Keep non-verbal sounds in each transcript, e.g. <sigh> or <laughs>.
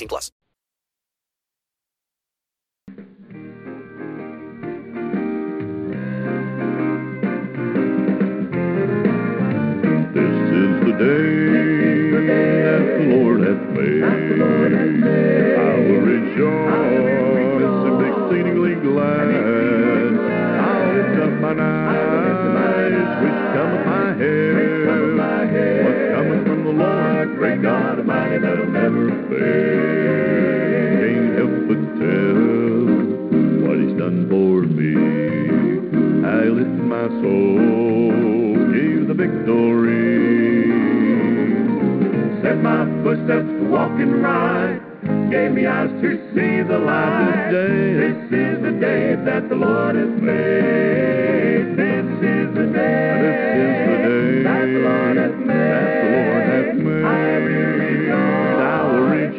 18 plus. This is the day never fail. Can't help but tell what He's done for me. I lifted my soul, gave the victory. Set my footsteps to walk and ride, gave me eyes to see the light. This is the day that the Lord has made. This is the day. This is the day that the Lord has made.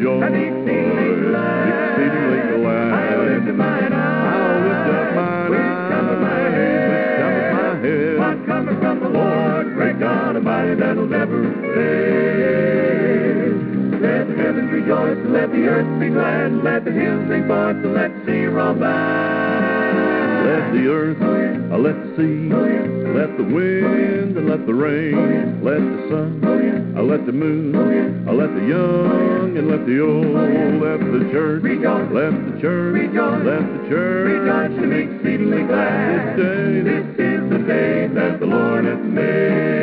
And exceedingly glad. I will lift mine eyes. I'll lift up mine Which cometh my head. Which cometh my head. What cometh from the Lord, great God Almighty, that'll never fail. Let the heavens rejoice, and let the earth be glad, let the hills sing forth, and let the sea roll by. Let the earth, uh, let the sea, let the wind, and let the rain, let the sun, uh, let the moon, uh, let the young, and left the old, left the church, Rejoice. let the church, Rejoice. let the church. Rejoice and be exceedingly glad. This day, This is the day that the Lord hath made.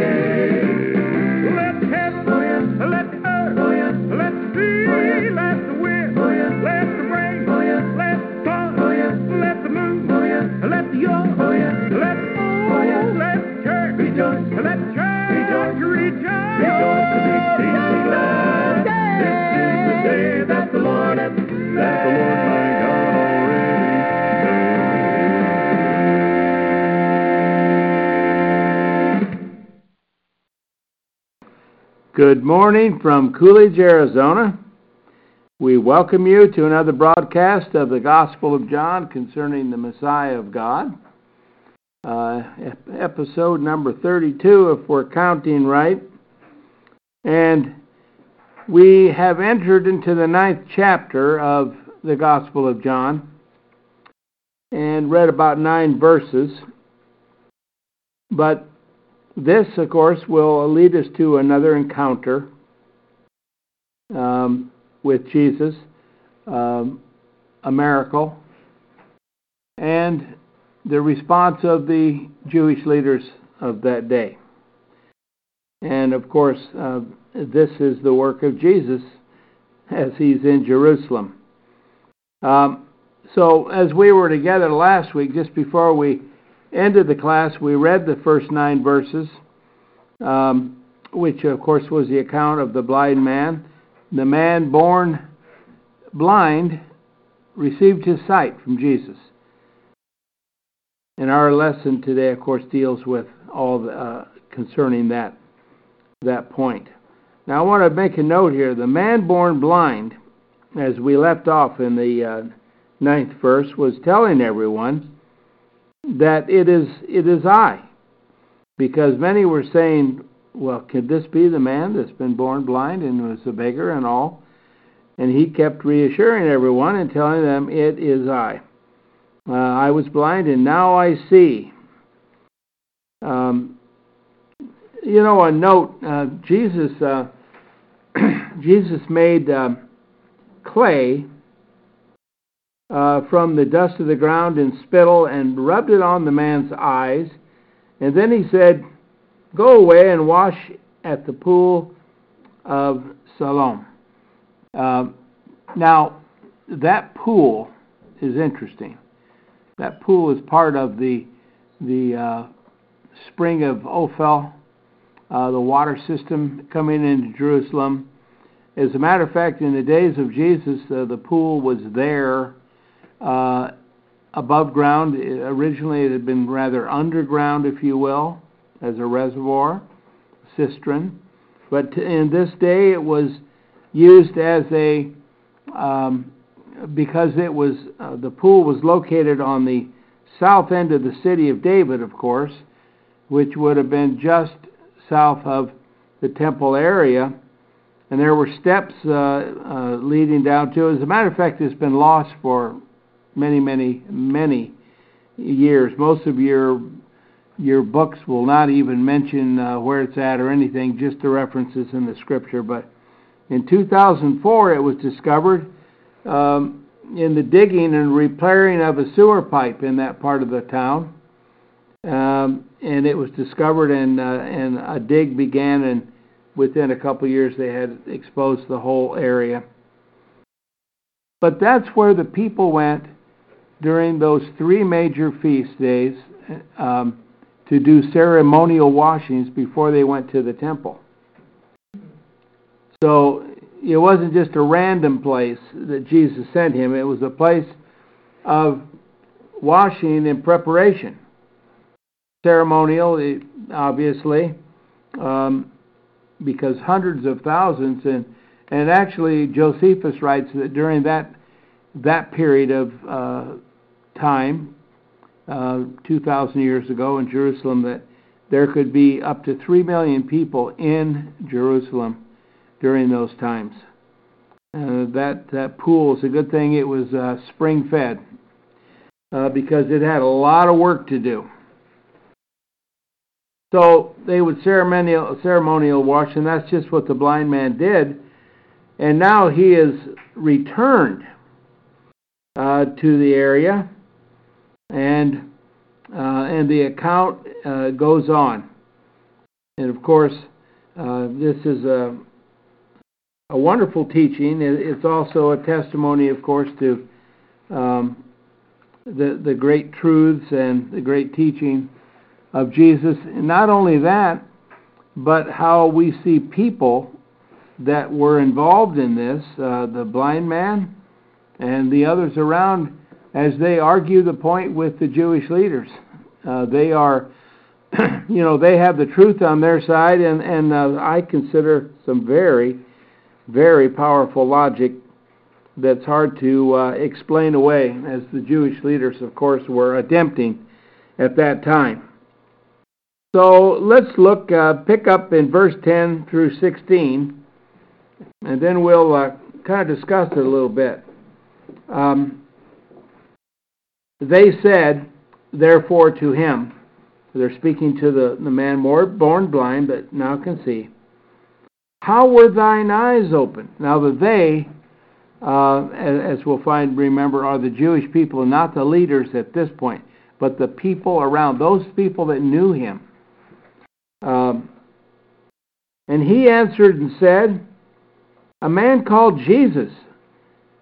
Good morning from Coolidge, Arizona. We welcome you to another broadcast of the Gospel of John concerning the Messiah of God. Uh, episode number 32, if we're counting right. And we have entered into the ninth chapter of the Gospel of John and read about nine verses. But this, of course, will lead us to another encounter um, with Jesus, um, a miracle, and the response of the Jewish leaders of that day. And of course, uh, this is the work of Jesus as he's in Jerusalem. Um, so, as we were together last week, just before we ended the class, we read the first nine verses, um, which, of course, was the account of the blind man. The man born blind received his sight from Jesus. And our lesson today, of course, deals with all the, uh, concerning that that point. Now, I want to make a note here. The man born blind, as we left off in the uh, ninth verse, was telling everyone that it is it is I, because many were saying, "Well, could this be the man that's been born blind and was a beggar and all?" And he kept reassuring everyone and telling them, "It is I. Uh, I was blind and now I see." Um, you know, a note: uh, Jesus uh, <clears throat> Jesus made uh, clay uh, from the dust of the ground and spittle and rubbed it on the man's eyes. And then he said, Go away and wash at the pool of Siloam. Um, now, that pool is interesting. That pool is part of the, the uh, spring of Ophel, uh, the water system coming into Jerusalem. As a matter of fact, in the days of Jesus, uh, the pool was there uh, above ground. Originally, it had been rather underground, if you will, as a reservoir, cistern. But in this day, it was used as a um, because it was uh, the pool was located on the south end of the city of David, of course, which would have been just south of the temple area, and there were steps uh, uh, leading down to. it. As a matter of fact, it's been lost for many, many, many years. Most of your your books will not even mention uh, where it's at or anything, just the references in the scripture. But in 2004, it was discovered um, in the digging and repairing of a sewer pipe in that part of the town. Um, and it was discovered, and, uh, and a dig began, and within a couple of years, they had exposed the whole area. But that's where the people went during those three major feast days um, to do ceremonial washings before they went to the temple. So it wasn't just a random place that Jesus sent him, it was a place of washing and preparation. Ceremonial, obviously, um, because hundreds of thousands, and, and actually Josephus writes that during that, that period of uh, time, uh, 2,000 years ago in Jerusalem, that there could be up to 3 million people in Jerusalem during those times. Uh, that that pool is a good thing it was uh, spring fed uh, because it had a lot of work to do. So they would ceremonial ceremonial wash, and that's just what the blind man did. And now he is returned uh, to the area, and uh, and the account uh, goes on. And of course, this is a a wonderful teaching. It's also a testimony, of course, to um, the the great truths and the great teaching of Jesus. And not only that, but how we see people that were involved in this, uh, the blind man and the others around, as they argue the point with the Jewish leaders. Uh, they are, <clears throat> you know, they have the truth on their side, and and uh, I consider some very very powerful logic that's hard to uh, explain away, as the Jewish leaders, of course, were attempting at that time. So let's look, uh, pick up in verse 10 through 16, and then we'll uh, kind of discuss it a little bit. Um, they said, therefore, to him, they're speaking to the, the man born blind, but now can see. How were thine eyes opened? Now, the they, uh, as we'll find, remember, are the Jewish people, not the leaders at this point, but the people around, those people that knew him. Um, and he answered and said, A man called Jesus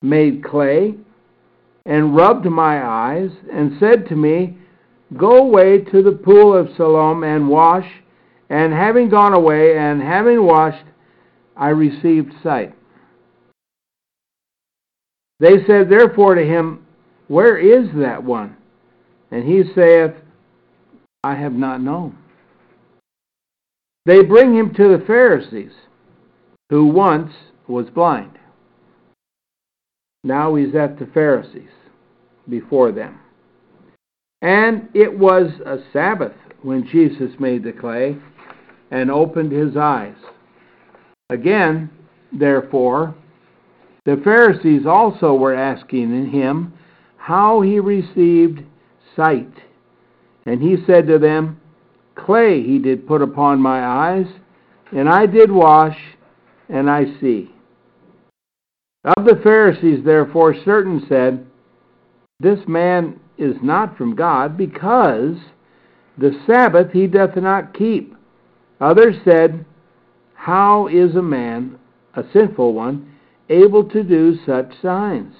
made clay and rubbed my eyes and said to me, Go away to the pool of Siloam and wash. And having gone away and having washed, I received sight. They said therefore to him, Where is that one? And he saith, I have not known. They bring him to the Pharisees, who once was blind. Now he's at the Pharisees before them. And it was a Sabbath when Jesus made the clay and opened his eyes. Again, therefore, the Pharisees also were asking him how he received sight. And he said to them, Clay he did put upon my eyes, and I did wash, and I see. Of the Pharisees, therefore, certain said, This man is not from God, because the Sabbath he doth not keep. Others said, how is a man, a sinful one, able to do such signs?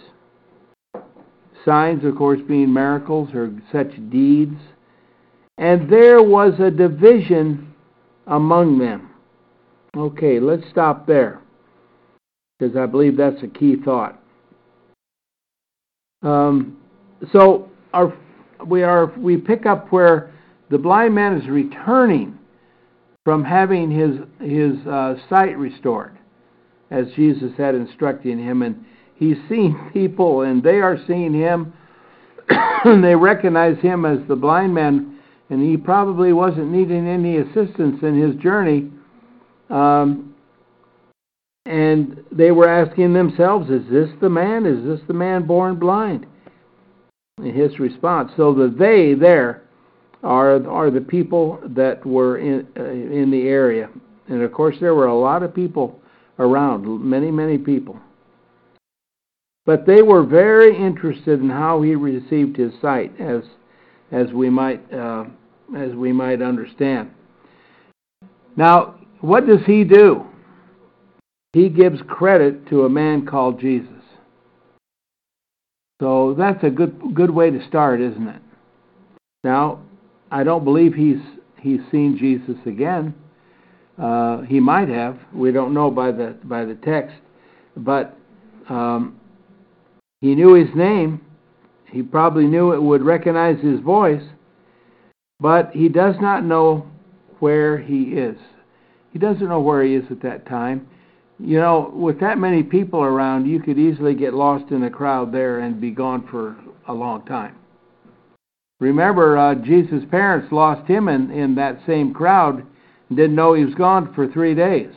Signs, of course, being miracles or such deeds. And there was a division among them. Okay, let's stop there. Because I believe that's a key thought. Um, so our, we are we pick up where the blind man is returning from having his his uh, sight restored, as Jesus had instructed him, and he's seeing <laughs> people, and they are seeing him, <coughs> and they recognize him as the blind man, and he probably wasn't needing any assistance in his journey. Um, and they were asking themselves, "Is this the man? Is this the man born blind?" In his response, so the they there are are the people that were in uh, in the area, and of course there were a lot of people around, many many people. But they were very interested in how he received his sight, as as we might uh, as we might understand. Now, what does he do? He gives credit to a man called Jesus. So that's a good good way to start, isn't it? Now, I don't believe he's he's seen Jesus again. Uh, he might have. We don't know by the by the text, but um, he knew his name. He probably knew it would recognize his voice, but he does not know where he is. He doesn't know where he is at that time. You know, with that many people around, you could easily get lost in the crowd there and be gone for a long time. Remember, uh, Jesus' parents lost him in, in that same crowd and didn't know he was gone for three days.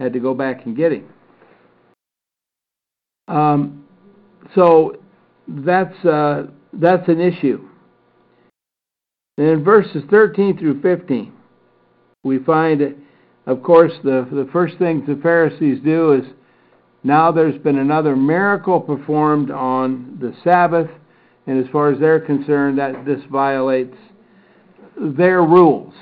Had to go back and get him. Um, so that's uh, that's an issue. And in verses 13 through 15, we find, of course, the the first thing the Pharisees do is now there's been another miracle performed on the Sabbath and as far as they're concerned, that this violates their rules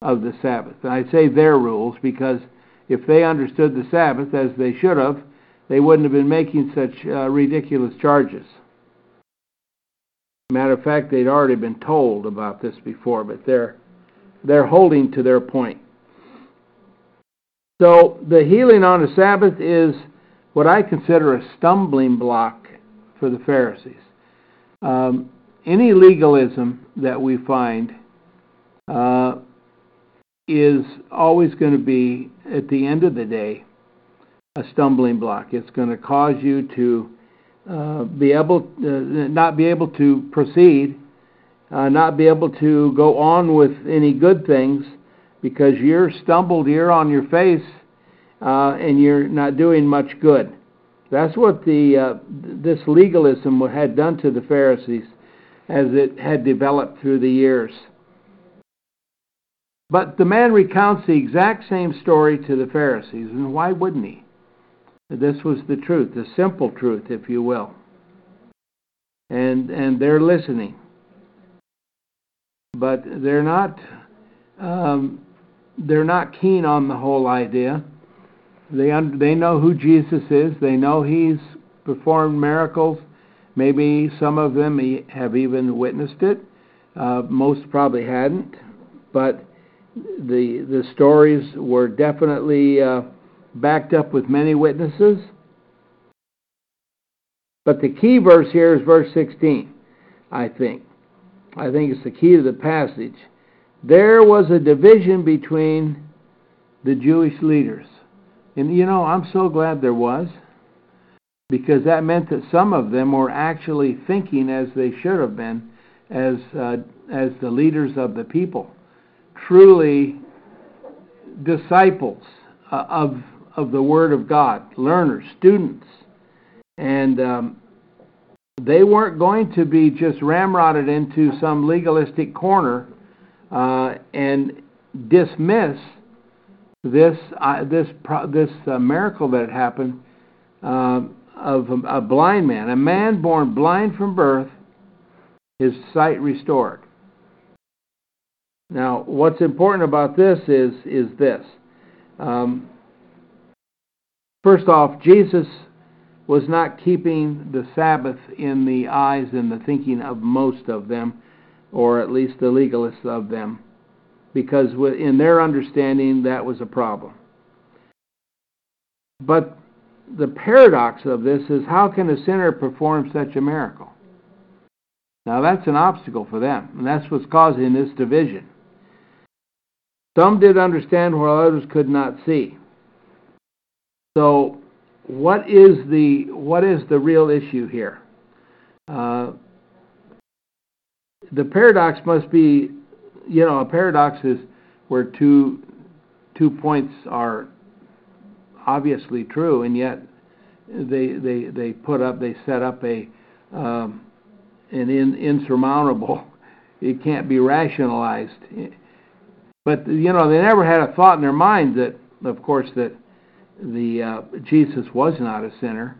of the Sabbath. And I say their rules because if they understood the Sabbath as they should have, they wouldn't have been making such uh, ridiculous charges. Matter of fact, they'd already been told about this before, but they're they're holding to their point. So the healing on the Sabbath is what I consider a stumbling block for the Pharisees. Um, any legalism that we find uh, is always going to be, at the end of the day, a stumbling block. It's going to cause you to uh, be able, uh, not be able to proceed, uh, not be able to go on with any good things, because you're stumbled, you're on your face, uh, and you're not doing much good. That's what the uh, this legalism had done to the Pharisees as it had developed through the years. But the man recounts the exact same story to the Pharisees, and why wouldn't he? This was the truth, the simple truth, if you will. And and they're listening, but they're not um, they're not keen on the whole idea. They they know who Jesus is. They know he's performed miracles. Maybe some of them have even witnessed it. Uh, most probably hadn't, but the the stories were definitely uh, backed up with many witnesses. But the key verse here is verse 16, I think. I think it's the key to the passage. There was a division between the Jewish leaders. And you know, I'm so glad there was because that meant that some of them were actually thinking as they should have been as uh, as the leaders of the people, truly disciples uh, of of the Word of God, learners, students, and um, they weren't going to be just ramrodded into some legalistic corner uh, and dismiss this uh, this this uh, miracle that happened uh, of a, a, blind man, a man born blind from birth, his sight restored. Now, what's important about this is is this. Um, first off, Jesus was not keeping the Sabbath in the eyes and the thinking of most of them, or at least the legalists of them because in their understanding that was a problem. But the paradox of this is how can a sinner perform such a miracle? Now that's an obstacle for them, and that's what's causing this division. Some did understand while others could not see. So, what is the what is the real issue here? Uh, the paradox must be, you know, a paradox is where two two points are obviously true, and yet they they they put up they set up a um, an in, insurmountable. It can't be rationalized. But you know they never had a thought in their mind that, of course, that the uh, Jesus was not a sinner,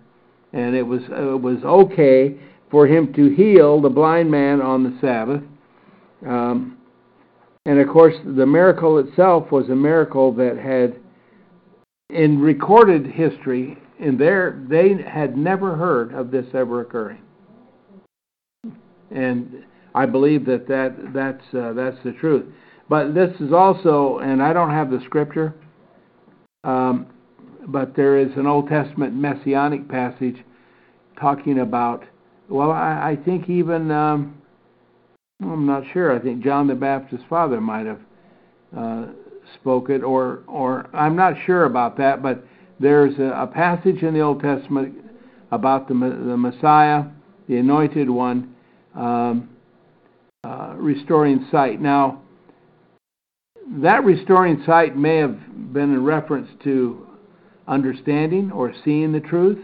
and it was it was okay for him to heal the blind man on the Sabbath. Um, and of course, the miracle itself was a miracle that had, in recorded history, in there they had never heard of this ever occurring. And I believe that, that that's uh, that's the truth. But this is also, and I don't have the scripture, um, but there is an Old Testament messianic passage talking about. Well, I, I think even um, I'm not sure. I think John the Baptist's father might have uh, spoke it, or or I'm not sure about that. But there's a, a passage in the Old Testament about the the Messiah, the Anointed One, um, uh, restoring sight. Now, that restoring sight may have been in reference to understanding or seeing the truth.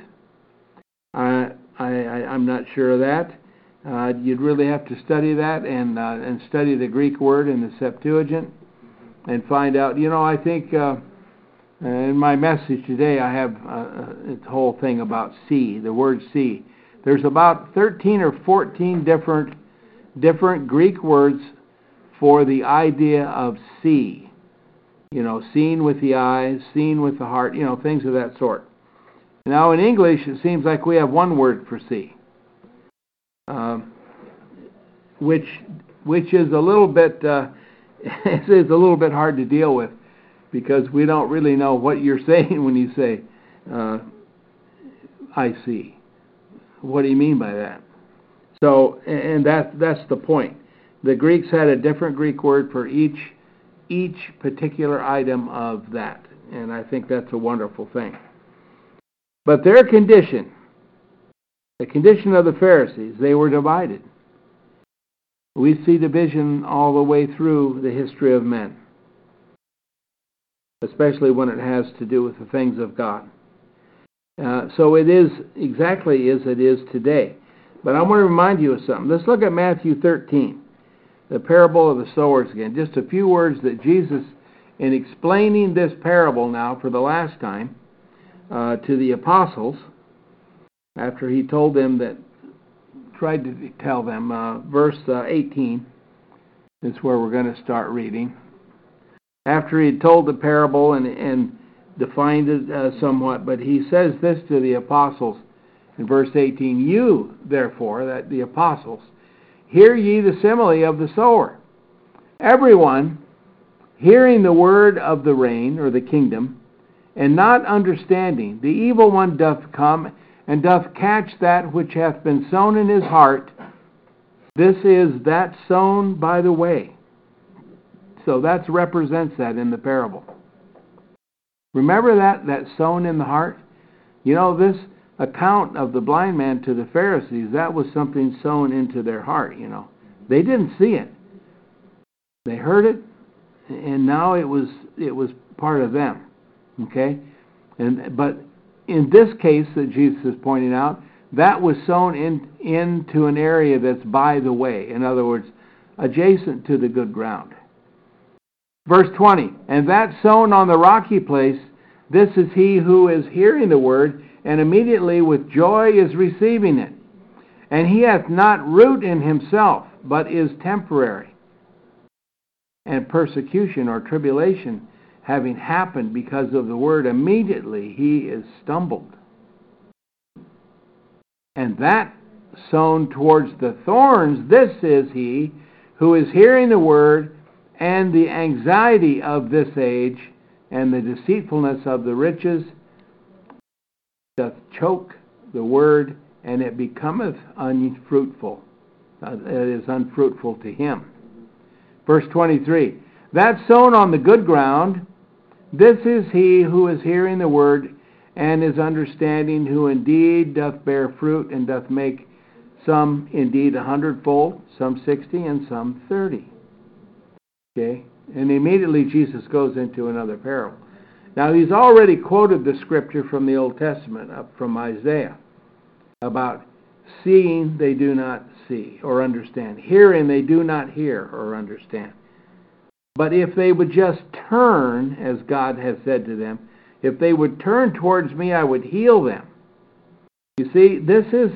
I, I, I'm not sure of that. Uh, you'd really have to study that and uh, and study the Greek word in the Septuagint and find out. You know, I think uh, in my message today I have uh, a whole thing about see, the word see. There's about 13 or 14 different different Greek words for the idea of see. You know, seeing with the eyes, seeing with the heart, you know, things of that sort. Now, in English, it seems like we have one word for see, um, which which is a little bit uh, <laughs> is a little bit hard to deal with because we don't really know what you're <laughs> saying when you say uh, "I see." What do you mean by that? So, and that that's the point. The Greeks had a different Greek word for each each particular item of that, and I think that's a wonderful thing. But their condition, the condition of the Pharisees, they were divided. We see division all the way through the history of men, especially when it has to do with the things of God. Uh, so it is exactly as it is today. But I want to remind you of something. Let's look at Matthew 13, the parable of the sowers again. Just a few words that Jesus, in explaining this parable now for the last time uh, to the apostles, after he told them that, tried to tell them, uh, verse uh, 18 is where we're going to start reading. After he had told the parable and, and defined it uh, somewhat, but he says this to the apostles in verse 18 You, therefore, that the apostles, hear ye the simile of the sower. Everyone, hearing the word of the reign or the kingdom, and not understanding, the evil one doth come and doth catch that which hath been sown in his heart. This is that sown by the way. So that represents that in the parable. Remember that, that sown in the heart? You know, this account of the blind man to the Pharisees, that was something sown into their heart, you know. They didn't see it. They heard it, and now it was it was part of them. Okay? And but in this case that Jesus is pointing out, that was sown in into an area that's by the way. In other words, adjacent to the good ground. Verse 20, and that sown on the rocky place, this is he who is hearing the word, and immediately with joy is receiving it. And he hath not root in himself, but is temporary. And persecution or tribulation having happened because of the word, immediately he is stumbled. And that sown towards the thorns, this is he who is hearing the word and the anxiety of this age and the deceitfulness of the riches doth choke the word, and it becometh unfruitful. Uh, it is unfruitful to him. Verse 23 That sown on the good ground, this is he who is hearing the word and is understanding, who indeed doth bear fruit and doth make some indeed a hundredfold, some sixty, and some thirty. Okay? And immediately Jesus goes into another parable. Now, he's already quoted the scripture from the Old Testament, up from Isaiah, about seeing they do not see or understand, hearing they do not hear or understand. But if they would just turn, as God has said to them, if they would turn towards me, I would heal them. You see, this is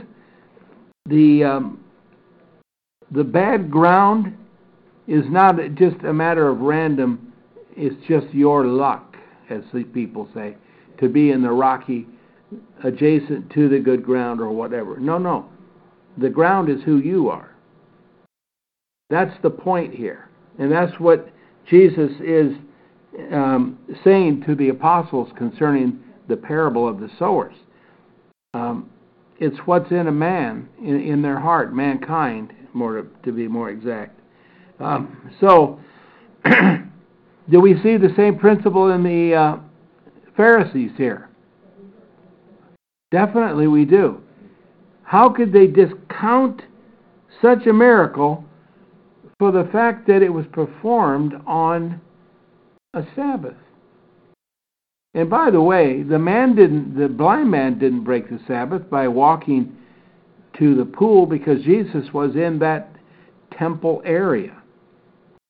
the um, the bad ground is not just a matter of random. It's just your luck, as the people say, to be in the rocky, adjacent to the good ground or whatever. No, no. The ground is who you are. That's the point here. And that's what Jesus is um, saying to the apostles concerning the parable of the sowers. Um, it's what's in a man, in, in their heart, mankind, more to, be more exact. Um, so, <clears throat> do we see the same principle in the uh, Pharisees here? Definitely we do. How could they discount such a miracle for the fact that it was performed on a Sabbath? And by the way, the man didn't the blind man didn't break the Sabbath by walking to the pool because Jesus was in that temple area.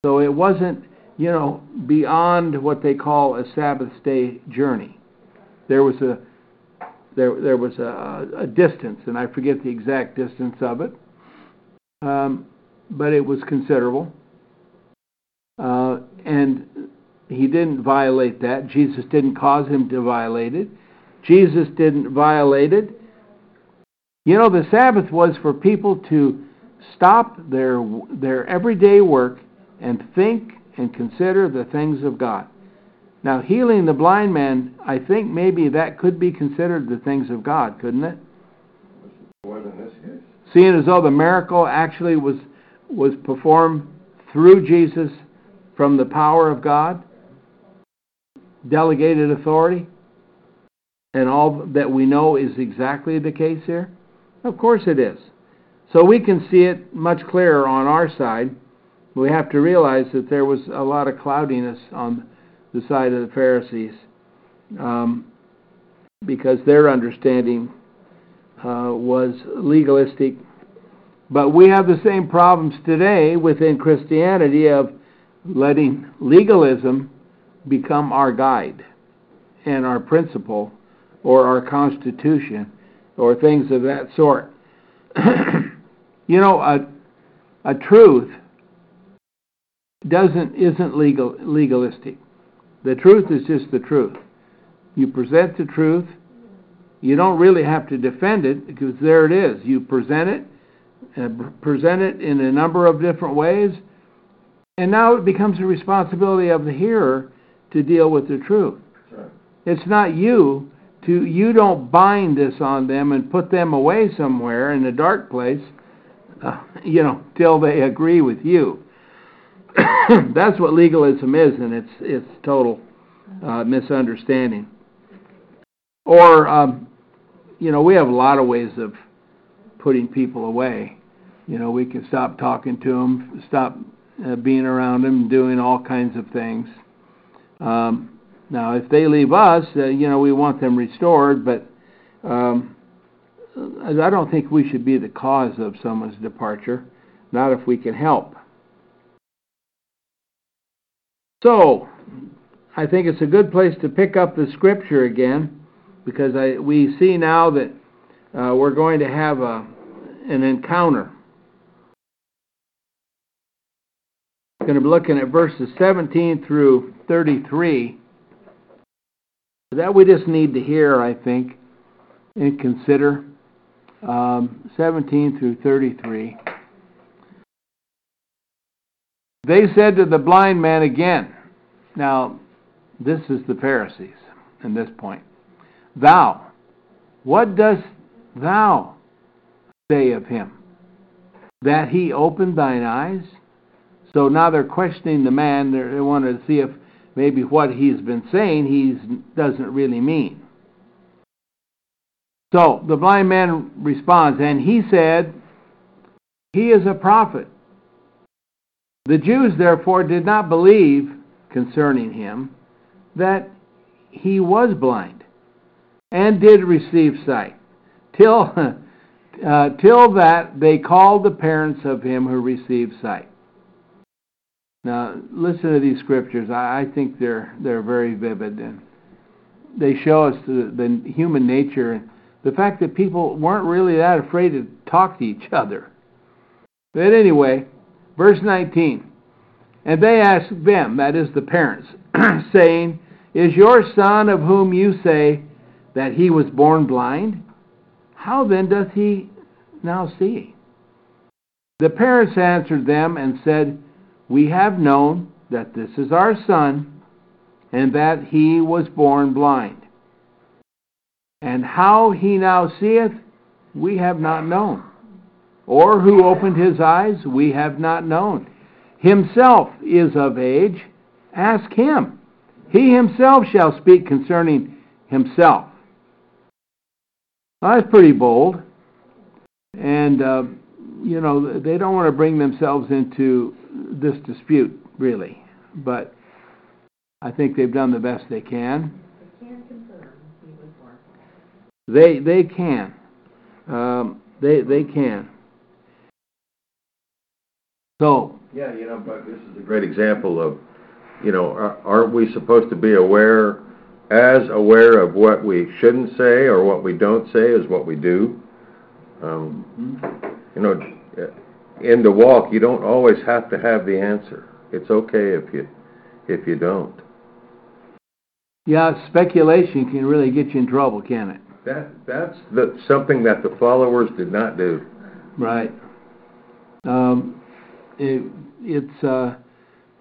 So it wasn't, you know, beyond what they call a Sabbath day journey. There was a there there was a, a distance, and I forget the exact distance of it, um, but it was considerable. Uh, and he didn't violate that. Jesus didn't cause him to violate it. Jesus didn't violate it. You know, the Sabbath was for people to stop their their everyday work and think and consider the things of God. Now, healing the blind man, I think maybe that could be considered the things of God, couldn't it? Seeing as though the miracle actually was was performed through Jesus from the power of God, delegated authority, and all that we know is exactly the case here? Of course it is. So we can see it much clearer on our side. We have to realize that there was a lot of cloudiness on the side of the Pharisees um, because their understanding uh, was legalistic. But we have the same problems today within Christianity of letting legalism become our guide and our principle or our constitution or things of that sort. <clears throat> you know, a, a truth doesn't isn't legal legalistic. The truth is just the truth. You present the truth. You don't really have to defend it because there it is. You present it, present it in a number of different ways, and now it becomes the responsibility of the hearer to deal with the truth. It's not you to you don't bind this on them and put them away somewhere in a dark place, uh, you know, till they agree with you. <coughs> That's what legalism is, and it's it's total uh, misunderstanding. Or, um, you know, we have a lot of ways of putting people away. You know, we can stop talking to them, stop uh, being around them, doing all kinds of things. Um, now, if they leave us, uh, you know, we want them restored, but um, I don't think we should be the cause of someone's departure, not if we can help. So, I think it's a good place to pick up the scripture again because I, we see now that uh, we're going to have a, an encounter. We're going to be looking at verses 17 through 33. That we just need to hear, I think, and consider. Um, 17 through 33. They said to the blind man again, now this is the Pharisees in this point, Thou, What dost thou say of him? That he opened thine eyes? So now they're questioning the man. They're, they want to see if maybe what he's been saying he doesn't really mean. So the blind man responds, and he said, He is a prophet. The Jews therefore did not believe concerning him that he was blind and did receive sight till <laughs> uh, till that they called the parents of him who received sight now listen to these scriptures i, I think they're they're very vivid and they show us the, the human nature and the fact that people weren't really that afraid to talk to each other but anyway verse 19 and they asked them that is the parents <clears throat> saying is your son of whom you say that he was born blind? How then doth he now see? The parents answered them and said, We have known that this is our son, and that he was born blind. And how he now seeth, we have not known. Or who opened his eyes, we have not known. Himself is of age, ask him. He himself shall speak concerning himself. Well, that's pretty bold. And, uh, you know, they don't want to bring themselves into this dispute, really. But I think they've done the best they can. They they can. Um, they they can. So. Yeah, you know, but this is a great example of you know, aren't we supposed to be aware, as aware of what we shouldn't say or what we don't say as what we do? Um, you know, in the walk, you don't always have to have the answer. It's okay if you if you don't. Yeah, speculation can really get you in trouble, can it? That that's the, something that the followers did not do. Right. Um, it, it's uh,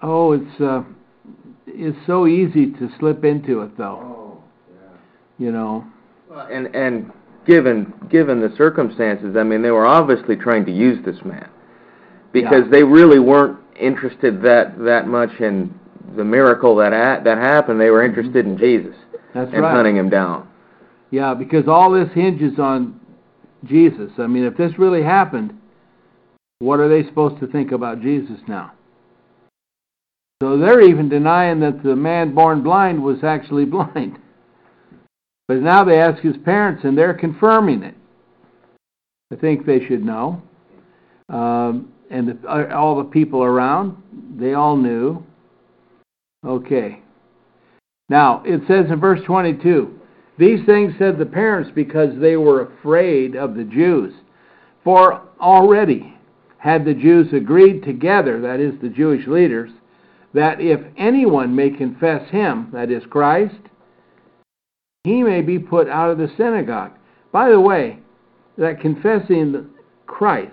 oh, it's uh, is so easy to slip into it, though. Oh, yeah. You know. Well, And and given given the circumstances, I mean, they were obviously trying to use this man because Yeah. they really weren't interested that that much in the miracle that ha- that happened. They were interested in Jesus That's and right. hunting him down. Yeah, because all this hinges on Jesus. I mean, if this really happened, what are they supposed to think about Jesus now? So they're even denying that the man born blind was actually <laughs> blind. But now they ask his parents, and they're confirming it. I think they should know. Um, and the, uh, all the people around, they all knew. Okay. Now, it says in verse 22 These things said the parents because they were afraid of the Jews. For already had the Jews agreed together, that is, the Jewish leaders, that if anyone may confess him, that is Christ, he may be put out of the synagogue. By the way, that confessing Christ,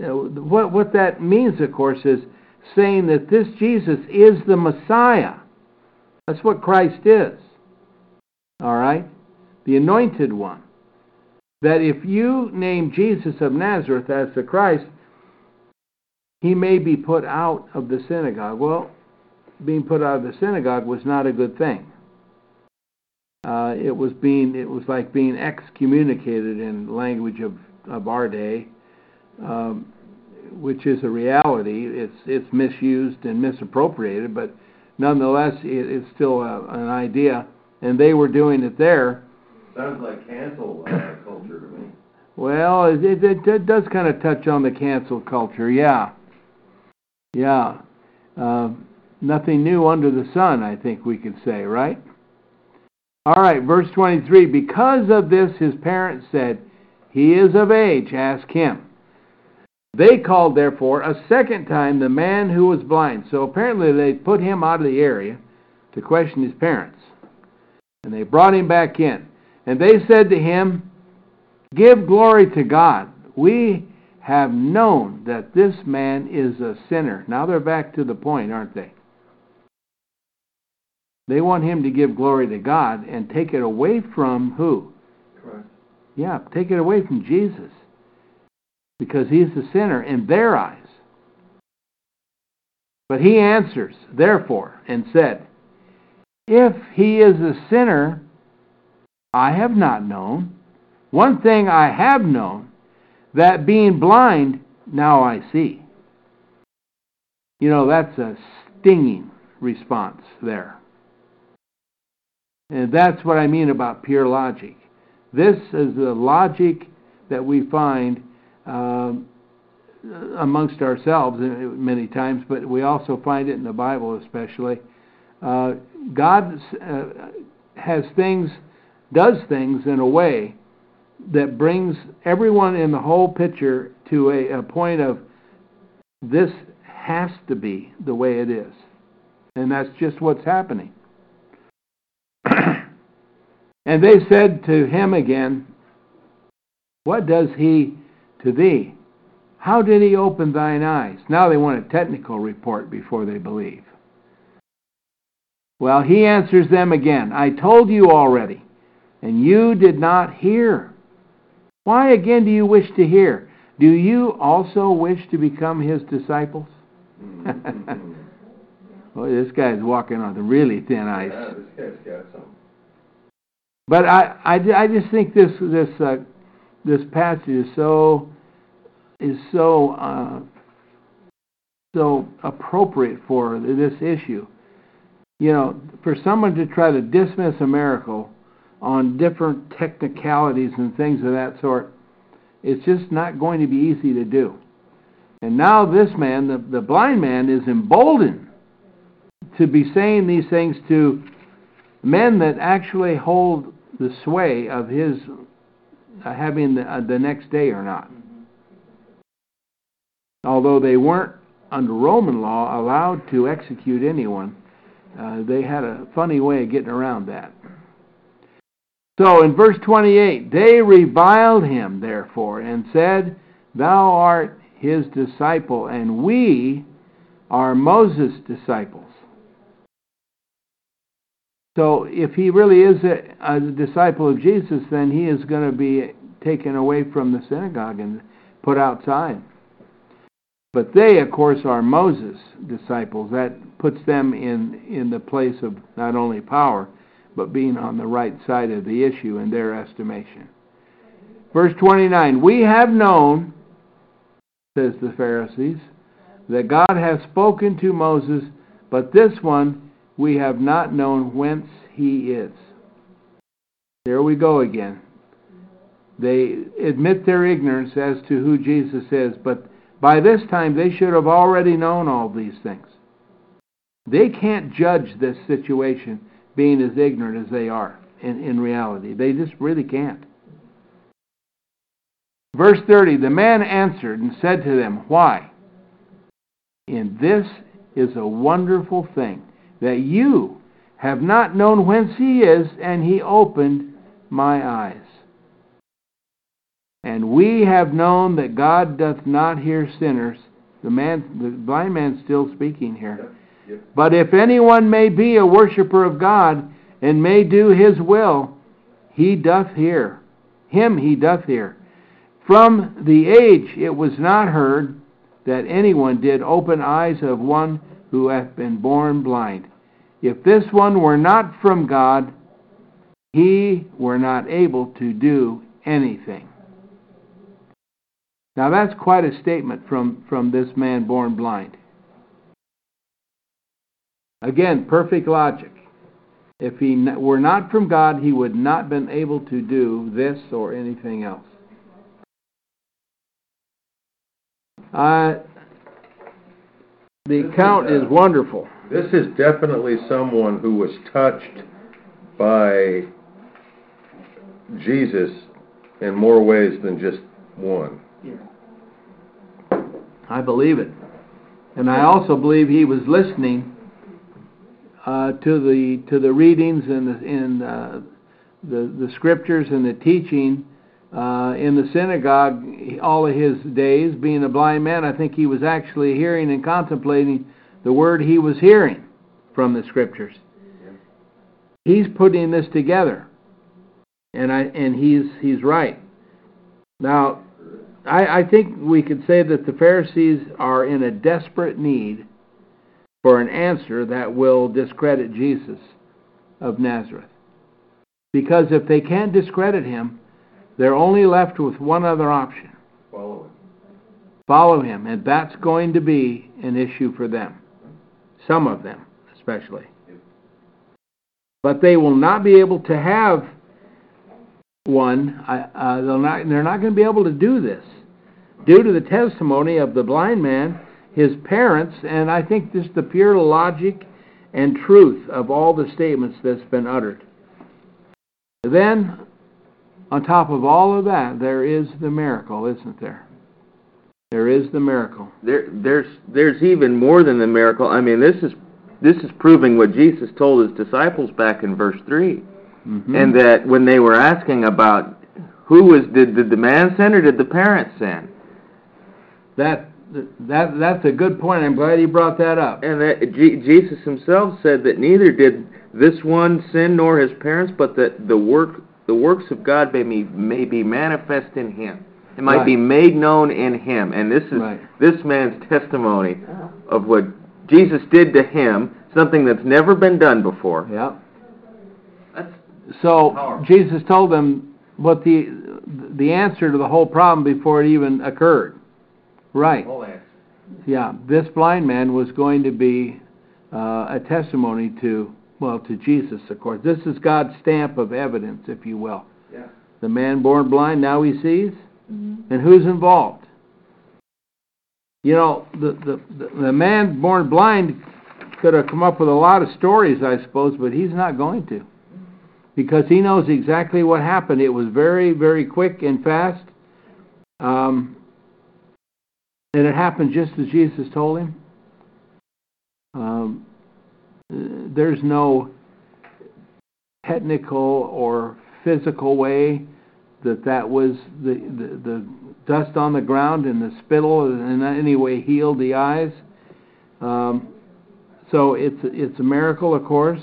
what, what that means, of course, is saying that this Jesus is the Messiah. That's what Christ is. All right? The anointed one. That if you name Jesus of Nazareth as the Christ, he may be put out of the synagogue. Well, being put out of the synagogue was not a good thing. Uh, it was being it was like being excommunicated in language of, of our day, um, which is a reality. It's it's misused and misappropriated, but nonetheless, it, it's still a, an idea. And they were doing it there. Sounds like cancel uh, culture to me. Well, it, it, it does kind of touch on the cancel culture, yeah. Yeah. Uh, nothing new under the sun, I think we could say, right? All right, verse 23. Because of this, his parents said, He is of age, ask him. They called, therefore, a second time the man who was blind. So apparently they put him out of the area to question his parents. And they brought him back in. And they said to him, Give glory to God. We have known that this man is a sinner. Now they're back to the point, aren't they? They want him to give glory to God and take it away from who? Christ. Yeah, take it away from Jesus. Because he's the sinner in their eyes. But he answers, therefore, and said, If he is a sinner, I have not known. One thing I have known, that being blind, now I see. You know, that's a stinging response there. And that's what I mean about pure logic. This is the logic that we find um, amongst ourselves many times, but we also find it in the Bible, especially. Uh, God uh, has things, does things in a way that brings everyone in the whole picture to a, a point of this has to be the way it is. And that's just what's happening. <coughs> and they said to him again, What does he to thee? How did he open thine eyes? Now they want a technical report before they believe. Well, he answers them again I told you already, and you did not hear. Why again do you wish to hear? Do you also wish to become his disciples? <laughs> Boy, this guy's walking on the really thin ice. Yeah, this guy's got some. But I, I, I just think this this uh, this passage is so is so uh, so appropriate for this issue. You know, for someone to try to dismiss a miracle on different technicalities and things of that sort, it's just not going to be easy to do. And now this man, the, the blind man, is emboldened to be saying these things to men that actually hold the sway of his uh, having the, uh, the next day or not. Although they weren't under Roman law allowed to execute anyone, uh, they had a funny way of getting around that. So in verse 28, they reviled him, therefore, and said, Thou art his disciple, and we are Moses' disciples. So if he really is a, a disciple of Jesus, then he is going to be taken away from the synagogue and put outside. But they, of course, are Moses' disciples. That puts them in, in the place of not only power, but being on the right side of the issue in their estimation. Verse 29 We have known, says the Pharisees, that God has spoken to Moses, but this one we have not known whence he is. There we go again. They admit their ignorance as to who Jesus is, but by this time they should have already known all these things. They can't judge this situation being as ignorant as they are in, in reality. They just really can't. Verse 30 The man answered and said to them, Why? And this is a wonderful thing, that you have not known whence he is, and he opened my eyes. And we have known that God doth not hear sinners. The man, the blind man, still speaking here. But if anyone may be a worshipper of God and may do his will, he doth hear. Him he doth hear. From the age it was not heard that anyone did open eyes of one who hath been born blind. If this one were not from God, he were not able to do anything. Now that's quite a statement from, from this man born blind. Again, perfect logic. If he were not from God, he would not have been able to do this or anything else. Uh, the account is wonderful. This is definitely someone who was touched by Jesus in more ways than just one. I believe it. And I also believe he was listening uh, to the to the readings and the in uh, the the scriptures and the teaching uh, in the synagogue all of his days. Being a blind man, I think he was actually hearing and contemplating the word he was hearing from the scriptures. He's putting this together, and I and he's he's right. Now, I, I think we could say that the Pharisees are in a desperate need for an answer that will discredit Jesus of Nazareth. Because if they can't discredit him, they're only left with one other option Follow him. follow him, and that's going to be an issue for them. Some of them, especially. But they will not be able to have one. Uh, they'll not, they're not going to be able to do this due to the testimony of the blind man, his parents, and I think just the pure logic and truth of all the statements that's been uttered. Then, on top of all of that, there is the miracle, isn't there? There is the miracle. There, there's, there's even more than the miracle. I mean, this is, this is proving what Jesus told his disciples back in verse 3 Mhm. and that when they were asking about who was did, did the man sin or did the parents sin, that that that's a good point. I'm glad you brought that up. and that G- Jesus himself said that neither did this one sin nor his parents, but that the work the works of God may be, may be manifest in him. It might be made known in him, and this is Right. this man's <laughs> testimony uh-huh. of what Jesus did to him, something that's never been done before. Yeah. That's So Powerful. Jesus told them what the the answer to the whole problem before it even occurred. Right. whole answer. Yeah. This blind man was going to be uh, a testimony to well to Jesus, of course. This is God's stamp of evidence, if you will. Yeah. The man born blind now he sees, and who's involved? You know, the, the the the man born blind could have come up with a lot of stories, I suppose, but he's not going to because he knows exactly what happened. It was very, very quick and fast. Um, and it happened just as Jesus told him. Um, there's no technical or physical way that that was the, the, the dust on the ground and the spittle in any way healed the eyes. Um, so it's it's a miracle, of course,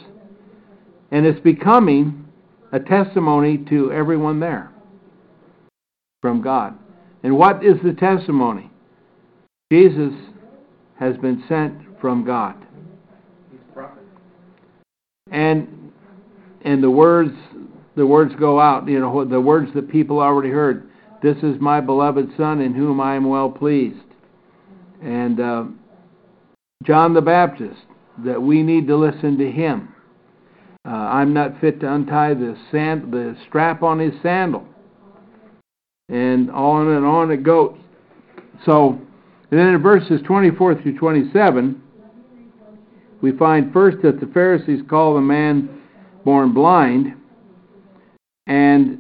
and it's becoming a testimony to everyone there from God. And what is the testimony? Jesus has been sent from God. And and the words the words go out, you know, the words that people already heard. This is my beloved son in whom I am well pleased. And uh, John the Baptist, that we need to listen to him. Uh, I'm not fit to untie the sand, the strap on his sandal, and on and on it goes. So, and then in verses 24 through 27, we find first that the Pharisees call the man born blind, and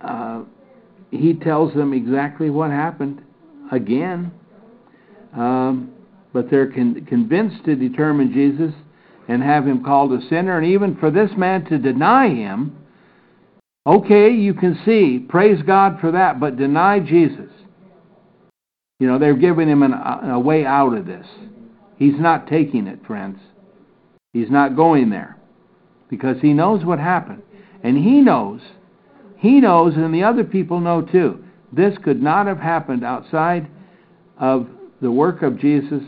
uh, he tells them exactly what happened again. Um, but they're con- convinced to determine Jesus and have him called a sinner, and even for this man to deny him. Okay, you can see, praise God for that, but deny Jesus. You know, they're giving him an, a, a way out of this. He's not taking it, friends. He's not going there because he knows what happened. And he knows, he knows, and the other people know too, this could not have happened outside of the work of Jesus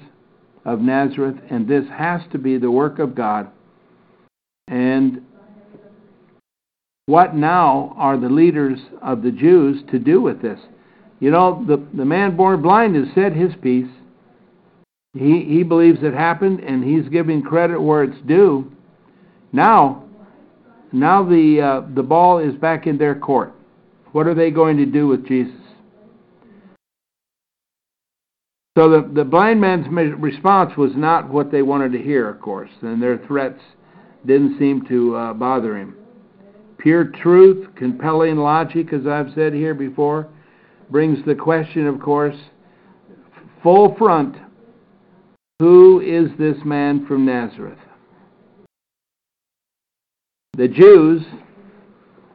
of Nazareth, and this has to be the work of God. And what now are the leaders of the Jews to do with this? You know, the, the man born blind has said his piece. He, he believes it happened, and he's giving credit where it's due. Now, now the, uh, the ball is back in their court. What are they going to do with Jesus? So the, the blind man's response was not what they wanted to hear, of course, and their threats didn't seem to uh, bother him. Pure truth, compelling logic, as I've said here before, brings the question, of course, full front who is this man from Nazareth? The Jews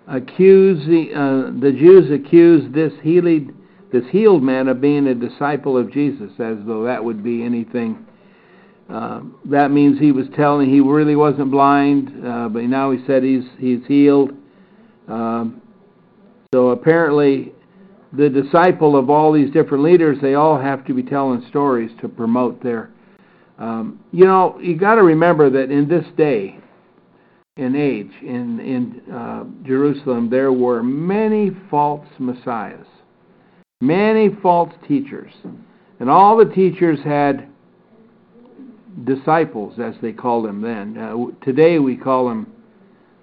accuse the, uh, the Jews accuse this healed this healed man of being a disciple of Jesus, as though that would be anything. Uh, that means he was telling he really wasn't blind, uh, but now he said he's he's healed. Um, so apparently, the disciple of all these different leaders, they all have to be telling stories to promote their. Um, you know, you got to remember that in this day and age in in uh, Jerusalem, there were many false messiahs, many false teachers, and all the teachers had disciples, as they called them then. Uh, today we call them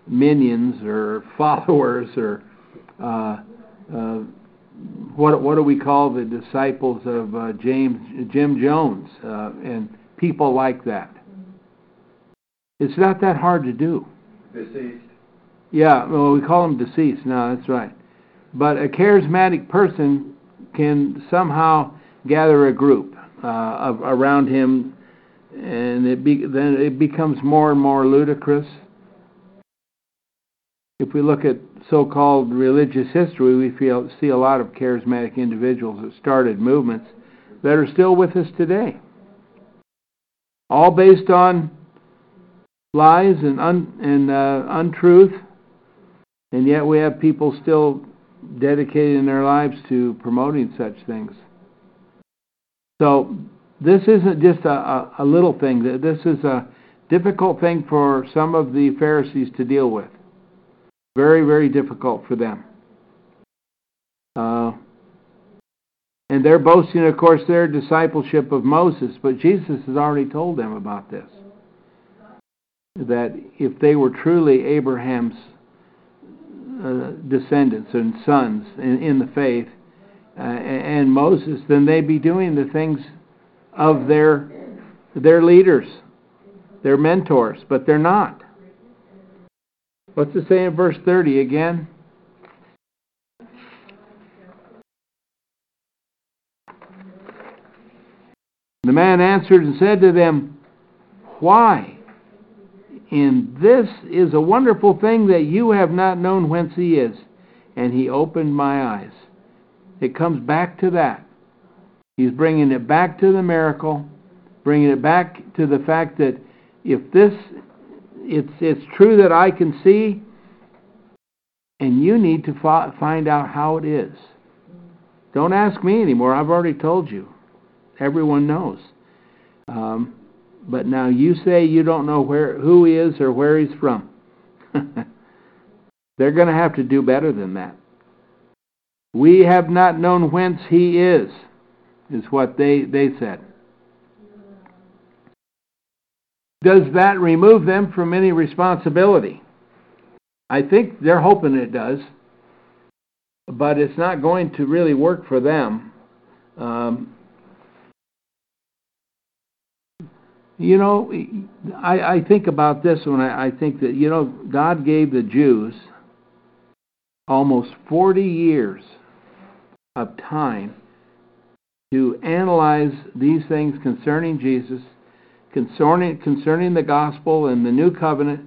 minions or <laughs> followers or uh, uh, what what do we call the disciples of uh, James Jim Jones uh, and people like that? It's not that hard to do. Deceased. Yeah, well, we call them deceased. No, that's right. But a charismatic person can somehow gather a group uh, of, around him, and it be, then it becomes more and more ludicrous. If we look at so-called religious history, we feel, see a lot of charismatic individuals that started movements that are still with us today. All based on lies and, un, and uh, untruth, and yet we have people still dedicating their lives to promoting such things. So this isn't just a, a, a little thing. This is a difficult thing for some of the Pharisees to deal with. Very, very difficult for them. Uh, and they're boasting, of course, their discipleship of Moses, but Jesus has already told them about this. That if they were truly Abraham's uh, descendants and sons in, in the faith uh, and Moses, then they'd be doing the things of their their leaders, their mentors, but they're not. What's it say in verse 30 again? The man answered and said to them, Why? And this is a wonderful thing that you have not known whence he is. And he opened my eyes. It comes back to that. He's bringing it back to the miracle, bringing it back to the fact that if this it's it's true that I can see, and you need to fi- find out how it is. Don't ask me anymore. I've already told you. Everyone knows. Um, but now you say you don't know where who he is or where he's from. <laughs> They're going to have to do better than that. We have not known whence he is, is what they, they said. Does that remove them from any responsibility? I think they're hoping it does, but it's not going to really work for them. Um, you know, I, I think about this when I, I think that, you know, God gave the Jews almost 40 years of time to analyze these things concerning Jesus concerning, concerning the gospel and the new covenant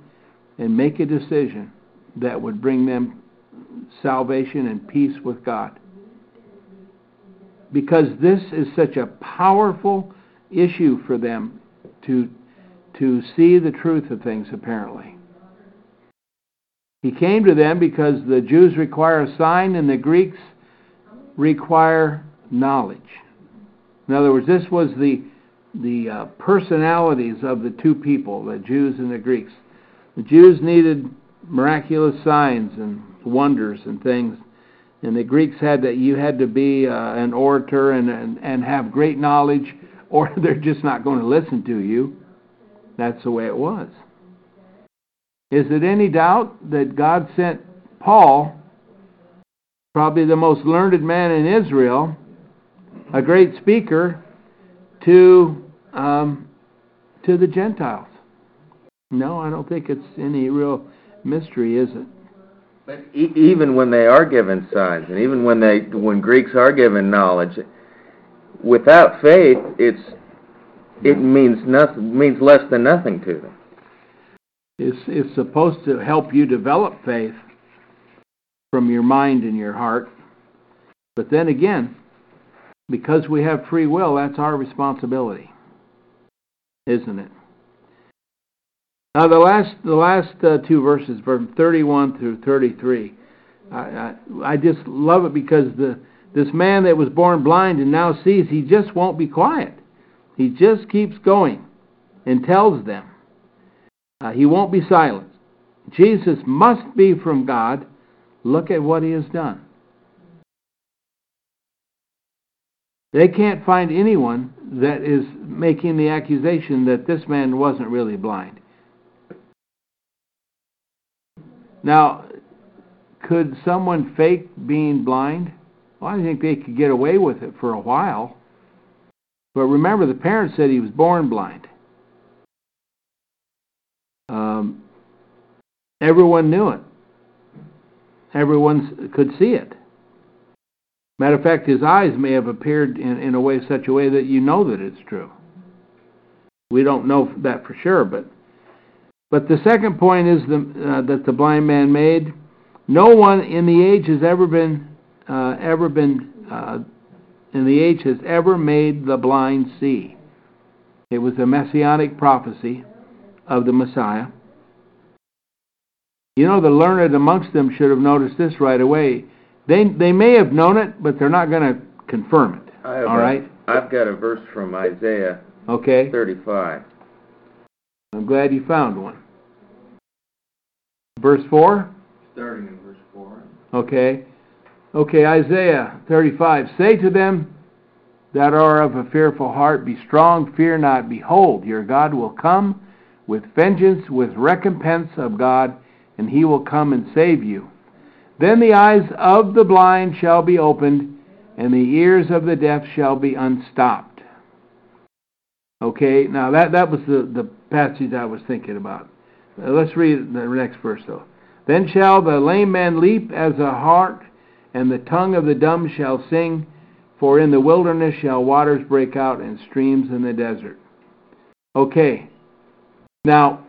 and make a decision that would bring them salvation and peace with God. Because this is such a powerful issue for them to, to see the truth of things, apparently. He came to them because the Jews require a sign and the Greeks require knowledge. In other words, this was the the uh, personalities of the two people, the Jews and the Greeks. The Jews needed miraculous signs and wonders and things, and the Greeks had that you had to be uh, an orator and, and and have great knowledge, <laughs> or they're just not going to listen to you. That's the way it was. Is it any doubt that God sent Paul, probably the most learned man in Israel, a great speaker, to um, to the Gentiles. No, I don't think it's any real mystery, is it? But e- even when they are given signs, and even when they when Greeks are given knowledge, without faith, it's it means nothing means less than nothing to them. It's it's supposed to help you develop faith from your mind and your heart. But then again, because we have free will, that's our responsibility, isn't it? Now the last the last uh, two verses, from 31 through 33, I, I, I just love it because the this man that was born blind and now sees, he just won't be quiet. He just keeps going and tells them. Uh, he won't be silent. Jesus must be from God. Look at what he has done. They can't find anyone that is making the accusation that this man wasn't really blind. Now, could someone fake being blind? Well, I think they could get away with it for a while. But remember, the parents said he was born blind. Um, everyone knew it. Everyone could see it. Matter of fact, his eyes may have appeared in, in a way, such a way that you know that it's true. We don't know that for sure, but but the second point is the, uh, that the blind man made. No one in the age has ever been uh, ever been uh, in the age has ever made the blind see. It was a messianic prophecy of the Messiah. You know, the learned amongst them should have noticed this right away. They they may have known it, but they're not going to confirm it. I have All a- right. I've got a verse from Isaiah Okay. 35. I'm glad you found one. Verse four. Starting in verse 4. Okay. Okay, Isaiah 35. Say to them that are of a fearful heart, Be strong, fear not. Behold, your God will come with vengeance, with recompense of God, and he will come and save you. Then the eyes of the blind shall be opened, and the ears of the deaf shall be unstopped. Okay, now that, that was the, the passage I was thinking about. Uh, let's read the next verse, though. Then shall the lame man leap as a hart, and the tongue of the dumb shall sing, for in the wilderness shall waters break out and streams in the desert. Okay. Now,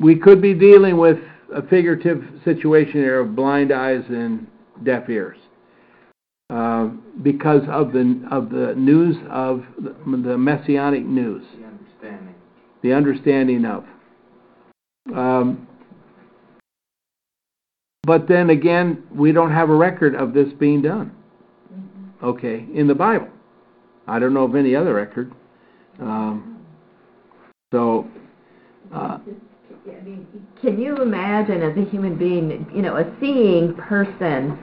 we could be dealing with a figurative situation here of blind eyes and deaf ears. Uh, because of the of the news of the, the messianic news, The understanding. the understanding of. Um, but then again, we don't have a record of this being done. Okay, in the Bible. I don't know of any other record. Um, so, uh, I mean, can you imagine as a human being, you know, a seeing person,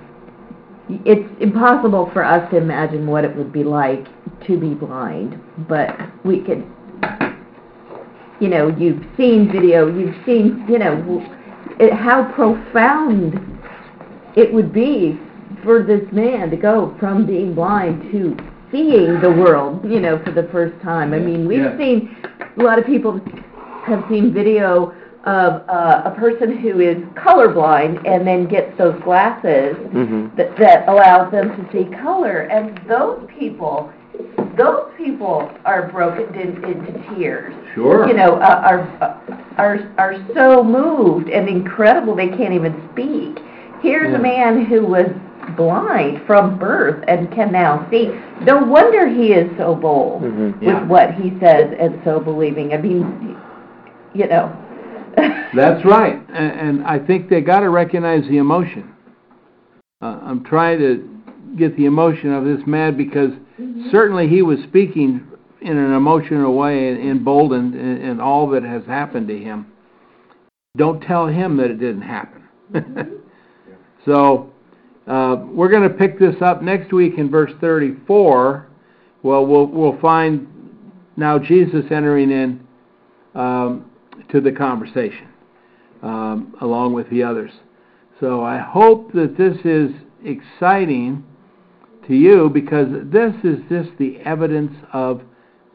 it's impossible for us to imagine what it would be like to be blind, but we could, you know, you've seen video, you've seen, you know, it, how profound it would be for this man to go from being blind to seeing the world, you know, for the first time. I mean, we've Yeah. seen, a lot of people have seen video of uh, a person who is colorblind and then gets those glasses Mm-hmm. that, that allows them to see color. And those people, those people are broken in, into tears. Sure. You know, uh, are are are so moved and incredible they can't even speak. Here's Yeah. a man who was blind from birth and can now see. No wonder he is so bold Mhm. Yeah. with what he says and so believing. I mean, you know. <laughs> That's right, and, and I think they got to recognize the emotion. Uh, I'm trying to get the emotion of this man because certainly he was speaking in an emotional way and emboldened in, in all that has happened to him. Don't tell him that it didn't happen. <laughs> so uh, we're going to pick this up next week in verse 34. Well, we'll we'll find now Jesus entering in. Um, to the conversation um, along with the others. So I hope that this is exciting to you because this is just the evidence of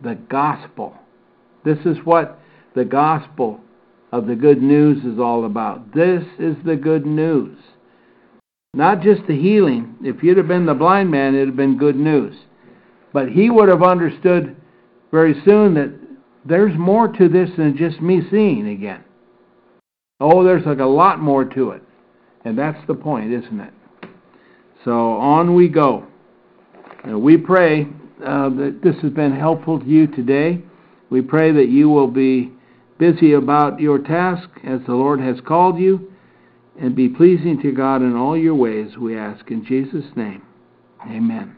the gospel. This is what the gospel of the good news is all about. This is the good news. Not just the healing. If you'd have been the blind man, it would have been good news. But he would have understood very soon that there's more to this than just me seeing again. Oh, there's like a lot more to it. And that's the point, isn't it? So on we go. Uh, we pray uh, that this has been helpful to you today. We pray that you will be busy about your task as the Lord has called you. and be pleasing to God in all your ways, we ask in Jesus' name. Amen.